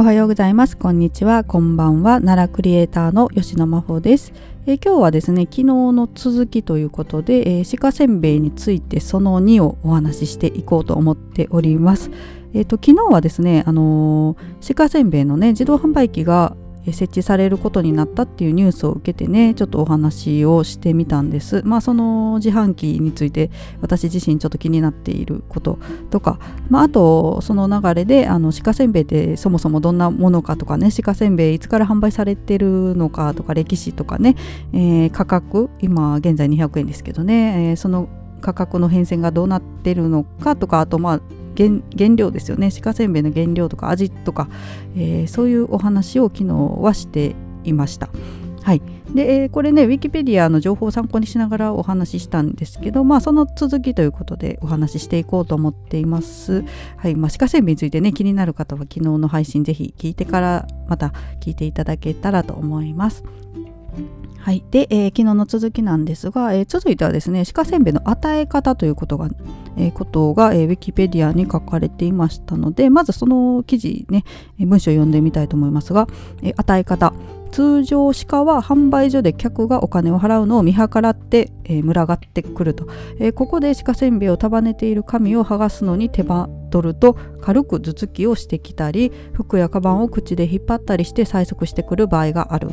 おはようございます。こんにちは。こんばんは。奈良クリエイターの吉野真帆です、えー、今日はですね昨日の続きということで、えー、鹿せんべいについてその2をお話ししていこうと思っております。えっ、ー、と昨日はですねあの鹿せんべいのね自動販売機が設置されることになったっていうニュースを受けてねちょっとお話をしてみたんです。まあその自販機について私自身ちょっと気になっていることとか、まあ、あとその流れであの鹿せんべいってそもそもどんなものかとかね鹿せんべいいつから販売されてるのかとか歴史とかね、えー、価格今現在200円ですけどね、えー、その価格の変遷がどうなってるのかとかあとまあ原料ですよね鹿せんべいの原料とか味とか、えー、そういうお話を昨日はしていました。はい、で、えー、これねウィキペディアの情報を参考にしながらお話ししたんですけど、まあ、その続きということでお話ししていこうと思っています。はいまあ、鹿せんべいについてね気になる方は昨日の配信ぜひ聞いてからまた聞いていただけたらと思います。はい、で、えー、昨日の続きなんですが、えー、続いてはですね鹿せんべいの与え方ということが、えー、ことが、えー、ウィキペディアに書かれていましたのでまずその記事ね文章を読んでみたいと思いますが、えー、与え方。通常鹿は販売所で客がお金を払うのを見計らって、えー、群がってくると、えー、ここで鹿せんべいを束ねている紙を剥がすのに手間取ると軽く頭突きをしてきたり服やカバンを口で引っ張ったりして催促してくる場合がある。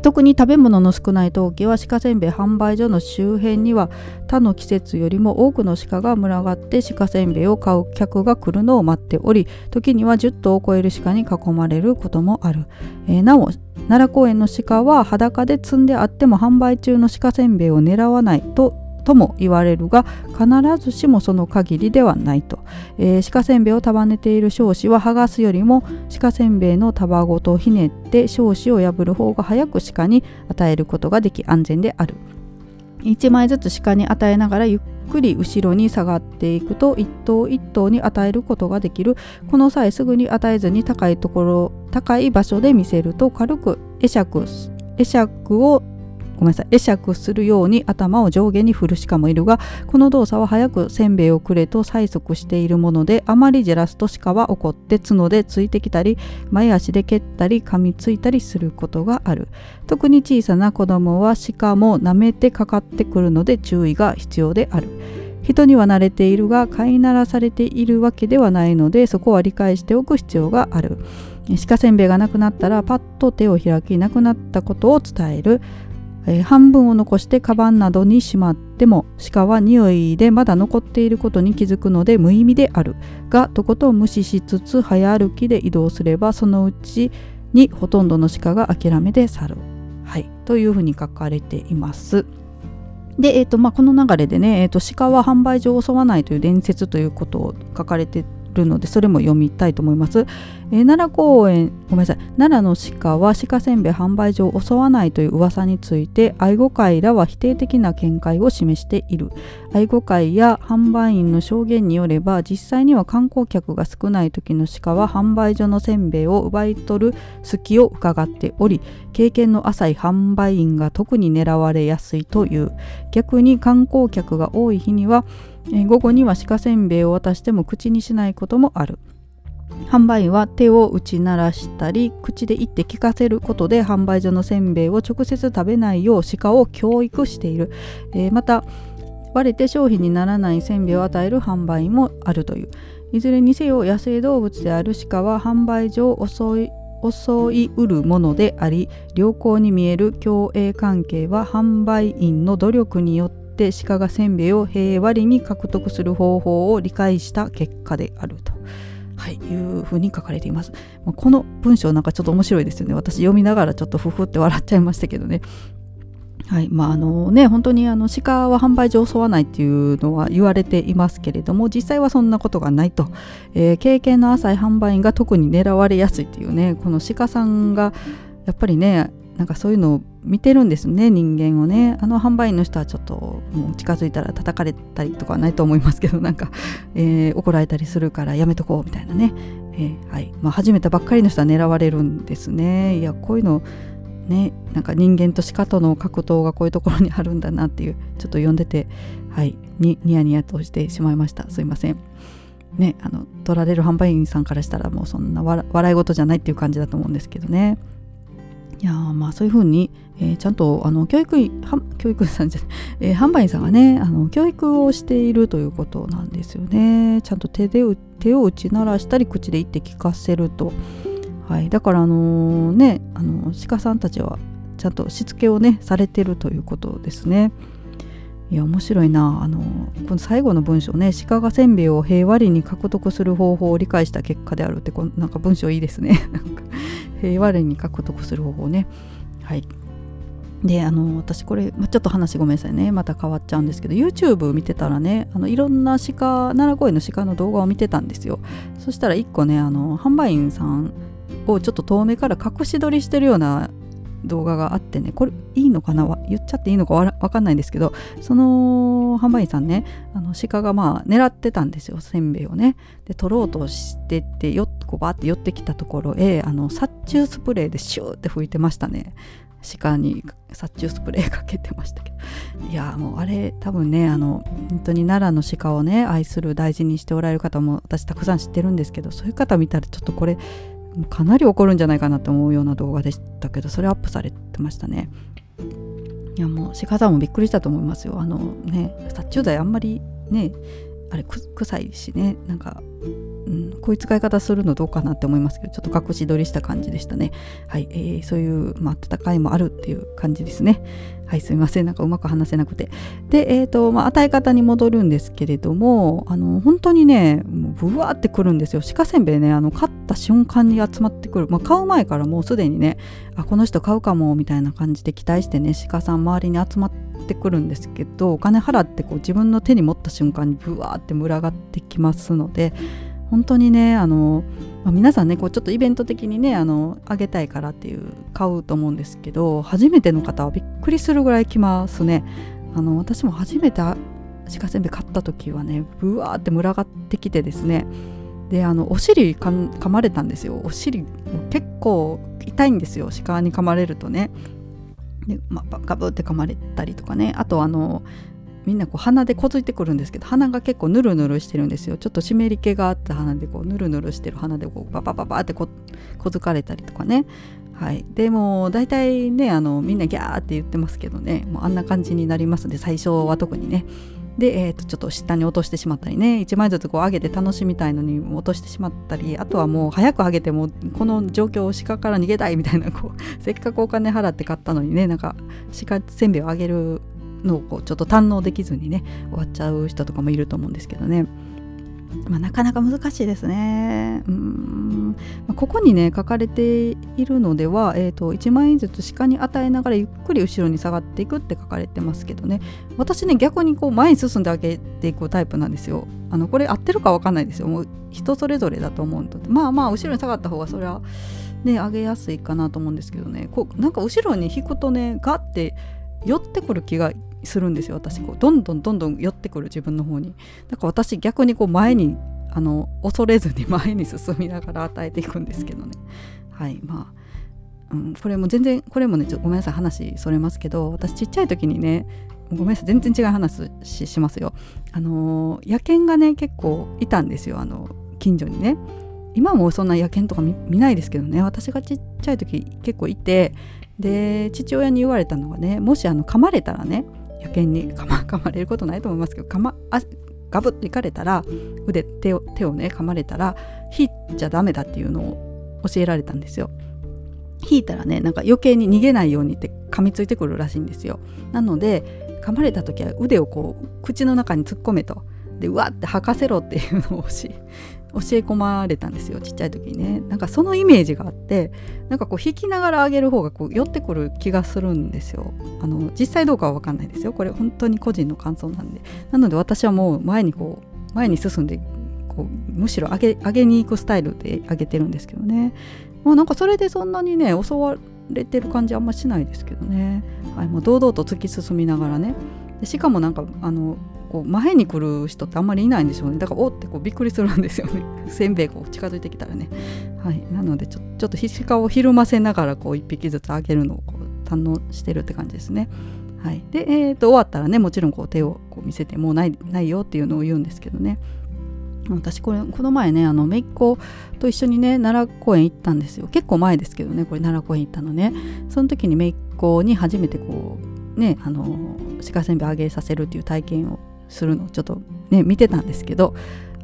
特に食べ物の少ない冬季は鹿せんべい販売所の周辺には他の季節よりも多くの鹿が群がって鹿せんべいを買う客が来るのを待っており時には10頭を超える鹿に囲まれることもある、えー、なお奈良公園の鹿は裸で積んであっても販売中の鹿せんべいを狙わないととも言われるが必ずしもその限りではないと、えー、鹿せんべいを束ねている少子は剥がすよりも鹿せんべいの束ごとひねって少子を破る方が早く鹿に与えることができ安全である。1枚ずつ鹿に与えながらゆっくり後ろに下がっていくと一頭一頭に与えることができる。この際すぐに与えずに高いところ高い場所で見せると軽く会釈会釈をごめんなさい。会釈するように頭を上下に振る鹿もいるがこの動作は早くせんべいをくれと催促しているものであまりじらすと鹿は怒って角でついてきたり前足で蹴ったり噛みついたりすることがある。特に小さな子供は鹿も舐めてかかってくるので注意が必要である。人には慣れているが飼いならされているわけではないのでそこは理解しておく必要がある。鹿せんべいがなくなったらパッと手を開きなくなったことを伝える。えー、半分を残してカバンなどにしまっても鹿は匂いでまだ残っていることに気づくので無意味であるがとことん無視しつつ早歩きで移動すればそのうちにほとんどの鹿が諦めて去る、はい、というふうに書かれています。で、えーとまあ、この流れでね、えーと、鹿は販売所を襲わないという伝説ということを書かれてるのでそれも読みたいと思います。えー、奈良公園ごめんなさい。奈良の鹿は鹿せんべい販売所を襲わないという噂について愛護会らは否定的な見解を示している。愛護会や販売員の証言によれば実際には観光客が少ない時の鹿は販売所のせんべいを奪い取る隙を伺っており経験の浅い販売員が特に狙われやすいという。逆に観光客が多い日には午後には鹿せんべいを渡しても口にしないこともある。販売員は手を打ち鳴らしたり口で言って聞かせることで販売所のせんべいを直接食べないよう鹿を教育している、えー、また割れて商品にならないせんべいを与える販売員もあるという。いずれにせよ野生動物である鹿は販売所を襲い襲いうるものであり良好に見える共栄関係は販売員の努力によって鹿がせんべいを平和に獲得する方法を理解した結果であると。はい、いうふうに書かれています。この文章なんかちょっと面白いですよね。私読みながらちょっとふふって笑っちゃいましたけどね。はいまああのね、本当にあの鹿は販売所を襲わないっていうのは言われていますけれども実際はそんなことがないと、えー、経験の浅い販売員が特に狙われやすいっていうねこの鹿さんがやっぱりねなんかそういうのを見てるんですね人間をね。あの販売員の人はちょっともう近づいたら叩かれたりとかはないと思いますけど なんか、えー、怒られたりするからやめとこうみたいなね、えー、はい。まあ、始めたばっかりの人は狙われるんですね。いやこういうのねなんか人間と鹿との格闘がこういうところにあるんだなっていうちょっと読んでてはい。にニヤニヤとしてしまいました。すいません。ねあの取られる販売員さんからしたらもうそんな笑い事じゃないっていう感じだと思うんですけどね。いやまあそういうふうに、えー、ちゃんとあの教育教育さんじゃ、えー、販売員さんがねあの教育をしているということなんですよね。ちゃんと手で手を打ち鳴らしたり口で言って聞かせると、はい、だからあの、ねあの鹿さんたちはちゃんとしつけをねされてるということですね。いや面白いな。あのこの最後の文章ね鹿がせんべいを平和裏に獲得する方法を理解した結果であるってこなんか文章いいですね。平和裏に獲得する方法ね。はい。であの私これ、まちょっと話ごめんなさいね。また変わっちゃうんですけど YouTube 見てたらねあのいろんな鹿奈良公園の鹿の動画を見てたんですよ。そしたら1個ねあの販売員さんをちょっと遠目から隠し撮りしてるような動画があってねこれいいのかな？言っちゃっていいのかわかんないんですけどその販売員さんねあの鹿がまあ狙ってたんですよせんべいをね。で取ろうとしてってよこうバーって寄ってきたところへあの殺虫スプレーでシューって吹いてましたね。鹿に殺虫スプレーかけてましたけど。いやもうあれ多分ねあの本当に奈良の鹿をね愛する大事にしておられる方も私たくさん知ってるんですけどそういう方見たらちょっとこれかなり怒るんじゃないかなと思うような動画でしたけどそれアップされてましたね。いやもう鹿さんもびっくりしたと思いますよ。あのね殺虫剤あんまりねあれ臭いしねなんかうん、こういう使い方するのどうかなって思いますけどちょっと隠し撮りした感じでしたね。はい、えー、そういう、まあ、戦いもあるっていう感じですね。はいすみません。なんかうまく話せなくて。でえっ、ー、とまあ与え方に戻るんですけれどもあの本当にねもうブワーってくるんですよ。鹿せんべいねあの買った瞬間に集まってくる、まあ、買う前からもうすでにねあこの人買うかもみたいな感じで期待してね鹿さん周りに集まってくるんですけどお金払ってこう自分の手に持った瞬間にブワーって群がってきますので本当にねあの、まあ、皆さんねこうちょっとイベント的にねあのあげたいからっていう買うと思うんですけど初めての方はびっくりするぐらい来ますね。あの私も初めて鹿せんべい買った時はねブワーって群がってきてですね。であのお尻か噛まれたんですよ。お尻結構痛いんですよ。鹿に噛まれるとね。で、まあ、ガブって噛まれたりとかね。あとあのみんなこう鼻でこづいてくるんですけど鼻が結構ヌルヌルしてるんですよ。ちょっと湿り気があった鼻でこうヌルヌルしてる鼻でこうババババってここづかれたりとかね。はい。でも大体ねあのみんなギャーって言ってますけどね。もうあんな感じになりますで最初は特にね。で、えー、とちょっと下に落としてしまったりね。1枚ずつこう上げて楽しみたいのに落としてしまったり。あとはもう早く上げてもこの状況を鹿から逃げたいみたいなこうせっかくお金払って買ったのにねなんか鹿せんべいをあげるのをこうちょっと堪能できずにね終わっちゃう人とかもいると思うんですけどね。まあ、なかなか難しいですね。うん、まあ、ここにね書かれているのでは、えーと、1万円ずつ鹿に与えながらゆっくり後ろに下がっていくって書かれてますけどね私ね逆にこう前に進んであげていくタイプなんですよ。あのこれ合ってるか分かんないですよ。もう人それぞれだと思うのでまあまあ後ろに下がった方がそれはね上げやすいかなと思うんですけどねこうなんか後ろに引くとねガッて寄ってくる気がするんですよ私。こうどんどんどんどん寄ってくる自分の方に。だから私逆にこう前にあの恐れずに 前に進みながら与えていくんですけどね。はいまあ、うん、これも全然これもねちょごめんなさい話それますけど私ちっちゃい時にねごめんなさい全然違う話しますよ。あの野犬がね結構いたんですよあの近所にね。今もそんな野犬とか見ないですけどね。私がちっちゃい時結構いてで父親に言われたのがねもしあの噛まれたらね野犬に噛ま噛まれることないと思いますけど噛まあガブッといかれたら腕手を手をね噛まれたら引いちゃダメだっていうのを教えられたんですよ。引いたらねなんか余計に逃げないようにって噛みついてくるらしいんですよ。なので噛まれた時は腕をこう口の中に突っ込めと。でうわって吐かせろっていうのを教教え込まれたんですよちっちゃい時にね。なんかそのイメージがあってなんかこう弾きながら上げる方がこう寄ってくる気がするんですよ。あの実際どうかは分かんないですよ。これ本当に個人の感想なんで。なので私はもう前にこう前に進んでこうむしろ上げ上げに行くスタイルで上げてるんですけどね。まあなんかそれでそんなにね襲われてる感じあんましないですけどね、はい、もう堂々と突き進みながらね。でしかもなんかあのこう前に来る人ってあんまりいないんでしょうね。だからおってこうびっくりするんですよね。せんべいこう近づいてきたらね。はい。なのでちょちょっとひしかをひるませながらこう1匹ずつあげるのをこう堪能してるって感じですね。はい。で、えーと、終わったらねもちろんこう手をこう見せてもうないないよっていうのを言うんですけどね。私これこの前ねあの姪っ子と一緒にね奈良公園行ったんですよ。結構前ですけどねこれ奈良公園行ったのね。その時に姪っ子に初めてこうねあの鹿せんべい揚げさせるっていう体験をするのをちょっとね見てたんですけど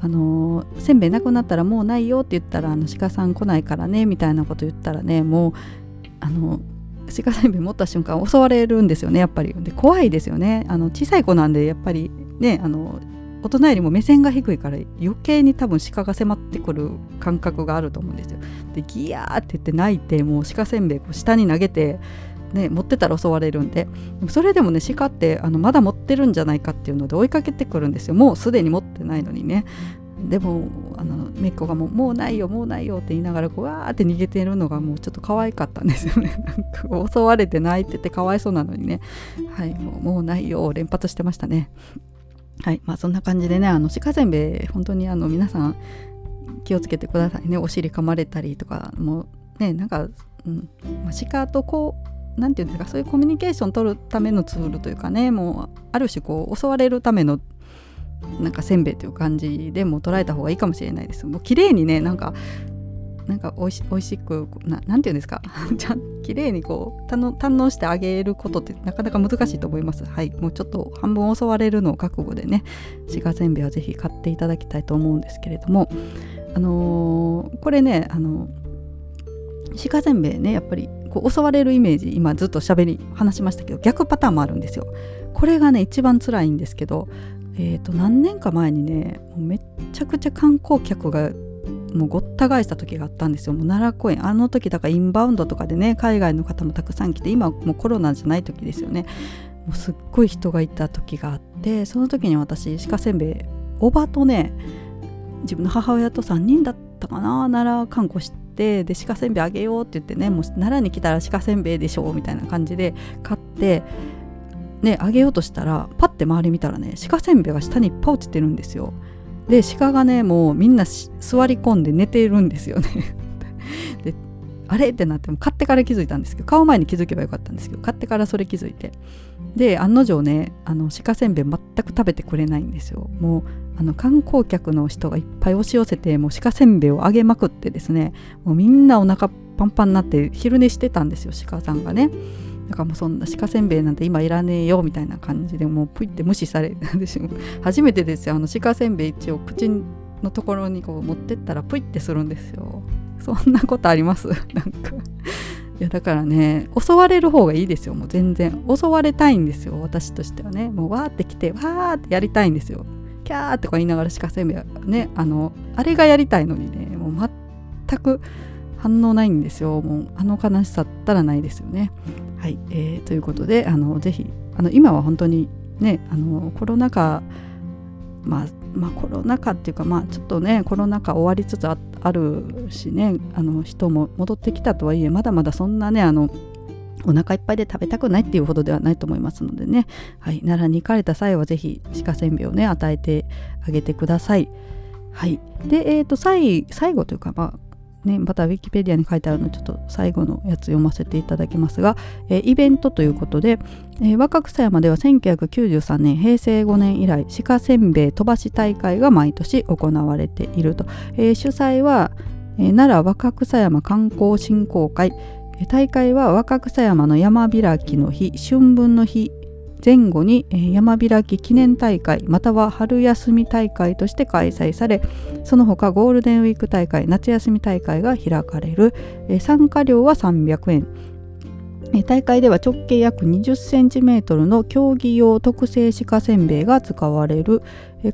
あのせんべいなくなったらもうないよって言ったらあの鹿さん来ないからねみたいなこと言ったらねもうあの鹿せんべい持った瞬間襲われるんですよねやっぱりで怖いですよねあの小さい子なんでやっぱりねあの大人よりも目線が低いから余計に多分鹿が迫ってくる感覚があると思うんですよ。でギヤーって言って泣いてもう鹿せんべいこう下に投げて、ね、持ってたら襲われるんで。それでもね鹿ってあのまだ持ってるんじゃないかっていうので追いかけてくるんですよ。もうすでに持ってないのにね。でもあのめっ子がもう「もうないよもうないよ」って言いながらこうわーって逃げてるのがもうちょっと可愛かったんですよね。なんか襲われて泣いててかわいそうなのにね。はいもうもうないよ連発してましたね。はいまあそんな感じでねあの鹿せんべい本当にあの皆さん気をつけてくださいね。お尻噛まれたりとかもうねなんか、うんまあ、鹿とこう何て言うんですかそういうコミュニケーション取るためのツールというかねもうある種こう襲われるためのなんかせんべいという感じでも捉えた方がいいかもしれないです。もう綺麗にねなんかなんかおいしおいしくななんていうんですか ちゃん綺麗にこう堪能してあげることってなかなか難しいと思いますはいもうちょっと半分襲われるのを覚悟でね鹿せんべいはぜひ買っていただきたいと思うんですけれどもあのー、これねあの鹿せんべいねやっぱりこう襲われるイメージ今ずっと喋り話しましたけど逆パターンもあるんですよ。これがね一番辛いんですけどえー、と何年か前にねめっちゃくちゃ観光客がもうごった返した時があったんですよ。もう奈良公園あの時だからインバウンドとかでね海外の方もたくさん来て今もうコロナじゃない時ですよね。もうすっごい人がいた時があってその時に私鹿せんべいおばとね自分の母親と3人だったかな奈良観光してで鹿せんべいあげようって言ってねもう奈良に来たら鹿せんべいでしょうみたいな感じで買ってねあげようとしたらパッて周り見たらね鹿せんべいが下にいっぱい落ちてるんですよ。で鹿がねもうみんな座り込んで寝てるんですよね。であれってなっても買ってから気づいたんですけど買う前に気づけばよかったんですけど買ってからそれ気づいて。で案の定ねあの鹿せんべい全く食べてくれないんですよ。もうあの観光客の人がいっぱい押し寄せてもう鹿せんべいをあげまくってですねもうみんなお腹パンパンになって昼寝してたんですよ鹿さんがね。だからもうそんな鹿せんべいなんて今いらねえよみたいな感じでもうプイって無視され私も初めてですよあの鹿せんべい一応口のところにこう持ってったらプイってするんですよ。そんなことあります？なんか。いやだからね襲われる方がいいですよもう全然。襲われたいんですよ私としてはね。もうわーって来てわーってやりたいんですよ。キャーって言いながら鹿せんべいねあのあれがやりたいのにねもう全く反応ないんですよ。もうあの悲しさったらないですよね。はい、えー、ということであのぜひあの今は本当にねあのコロナ禍まあまあ、コロナ禍っていうか、まあ、ちょっとねコロナ禍終わりつつあるしねあの人も戻ってきたとはいえまだまだそんなねあのお腹いっぱいで食べたくないっていうほどではないと思いますのでね、はい、奈良に行かれた際は是非鹿せんべいをね与えてあげてください。はい、で、えーと、最後というか、まあ、ね、またウィキペディアに書いてあるのちょっと最後のやつ読ませていただきますが、えー、イベントということで、えー、若草山では1993年平成5年以来鹿せんべい飛ばし大会が毎年行われていると、えー、主催は、え奈良若草山観光振興会。大会は若草山の山開きの日春分の日。前後に山開き記念大会または春休み大会として開催されその他ゴールデンウィーク大会夏休み大会が開かれる。参加料は300円。大会では直径約20センチメートルの競技用特製鹿せんべいが使われる。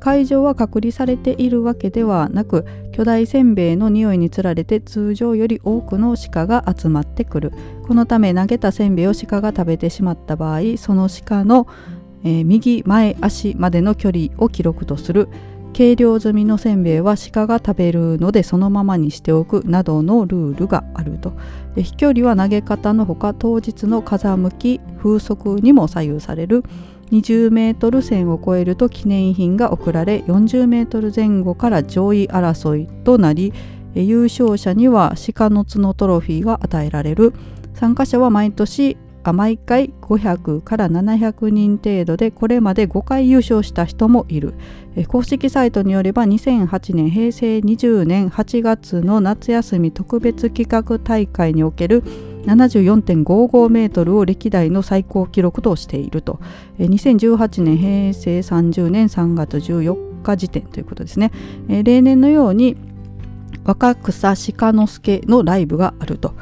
会場は隔離されているわけではなく巨大せんべいの匂いにつられて通常より多くの鹿が集まってくる。このため投げたせんべいを鹿が食べてしまった場合その鹿の、えー、右前足までの距離を記録とする。計量済みのせんべいは鹿が食べるのでそのままにしておくなどのルールがあると。飛距離は投げ方のほか当日の風向き風速にも左右される。20メートル線を超えると記念品が贈られ40メートル前後から上位争いとなり優勝者には鹿の角トロフィーが与えられる。参加者は毎年あ毎回500から700人程度でこれまで5回優勝した人もいる。公式サイトによれば2008年平成20年8月の夏休み特別企画大会における74.55メートルを歴代の最高記録としていると。2018年平成30年3月14日時点ということですね。例年のように若草鹿之助のライブがあると。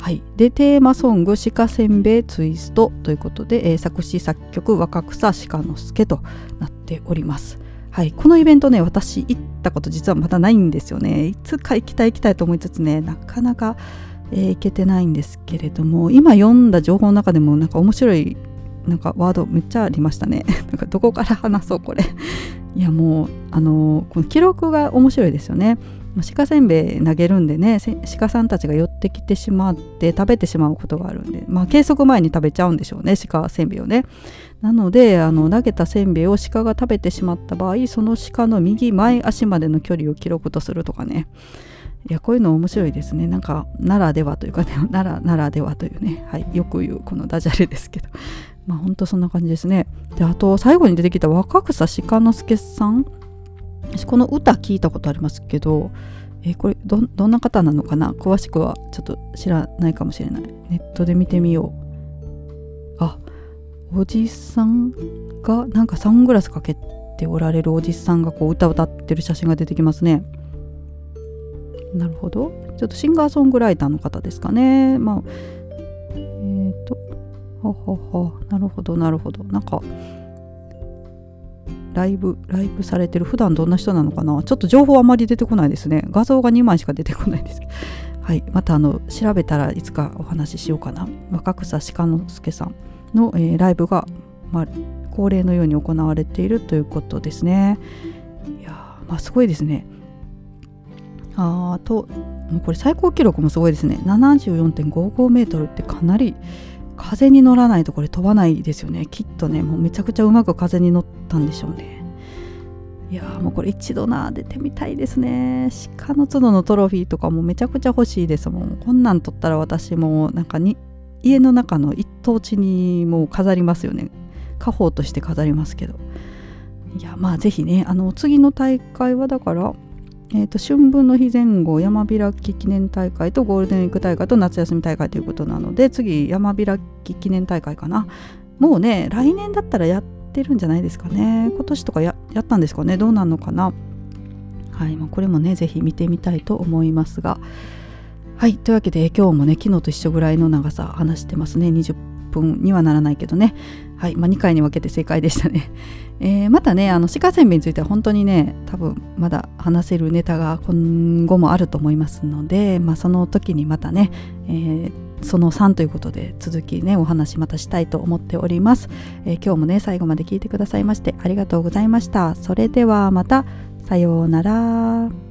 はい、でテーマソング「鹿せんべいツイスト」ということで、えー、作詞作曲若草鹿之助となっております。はい、このイベントね私行ったこと実はまだないんですよね。いつか行きたい行きたいと思いつつねなかなか、えー、行けてないんですけれども今読んだ情報の中でもなんか面白いなんかワードめっちゃありましたね。なんかどこから話そうこれ。いやもうあのー、この記録が面白いですよね。ま鹿せんべい投げるんでね鹿さんたちが寄ってきてしまって食べてしまうことがあるんでまあ計測前に食べちゃうんでしょうね鹿せんべいをね。なのであの投げたせんべいを鹿が食べてしまった場合その鹿の右前足までの距離を記録とするとかね。いやこういうの面白いですね。なんかならではというかね ならならではというね、はい、よく言うこのダジャレですけど。まあほんとそんな感じですね。であと最後に出てきた若草鹿之助さん。私この歌聞いたことありますけど、え、これどんな方なのかな？詳しくはちょっと知らないかもしれない。ネットで見てみよう。あおじさんがなんかサングラスかけておられるおじさんがこう歌を歌ってる写真が出てきますね。なるほど。ちょっとシンガーソングライターの方ですかね。まあえっ、ー、とはははなるほどなるほど。なんかライブライブされてる普段どんな人なのかな？ちょっと情報あまり出てこないですね。画像が2枚しか出てこないです。け どはい。またあの調べたらいつかお話ししようかな。若草鹿之助さんの、えー、ライブが、まあ、恒例のように行われているということですね。いやまあすごいですね。あともうこれ最高記録もすごいですね。74.55メートルってかなり風に乗らないとこれ飛ばないですよね。きっとねもうめちゃくちゃうまく風に乗ったんでしょうね。いやもうこれ一度な出てみたいですね。鹿の角のトロフィーとかもめちゃくちゃ欲しいです。もんこんなん取ったら私もなんかに家の中の一等地にもう飾りますよね。家宝として飾りますけど。いやまあぜひねあの次の大会はだからえーと、春分の日前後山開き記念大会とゴールデンウィーク大会と夏休み大会ということなので次山開き記念大会かな。もうね来年だったらやってるんじゃないですかね。今年とかやったんですかね。どうなんのかな。はい、まあ、これもね是非見てみたいと思いますが。はいというわけで今日もね昨日と一緒ぐらいの長さ話してますね。20分にはならないけどね。はい、まあ、2回に分けて正解でしたね。えー、またねあの鹿せんべいについては本当にね多分まだ話せるネタが今後もあると思いますので、まあ、その時にまたね、えー、その3ということで続きねお話またしたいと思っております、えー、今日もね最後まで聞いてくださいましてありがとうございました。それではまた。さようなら。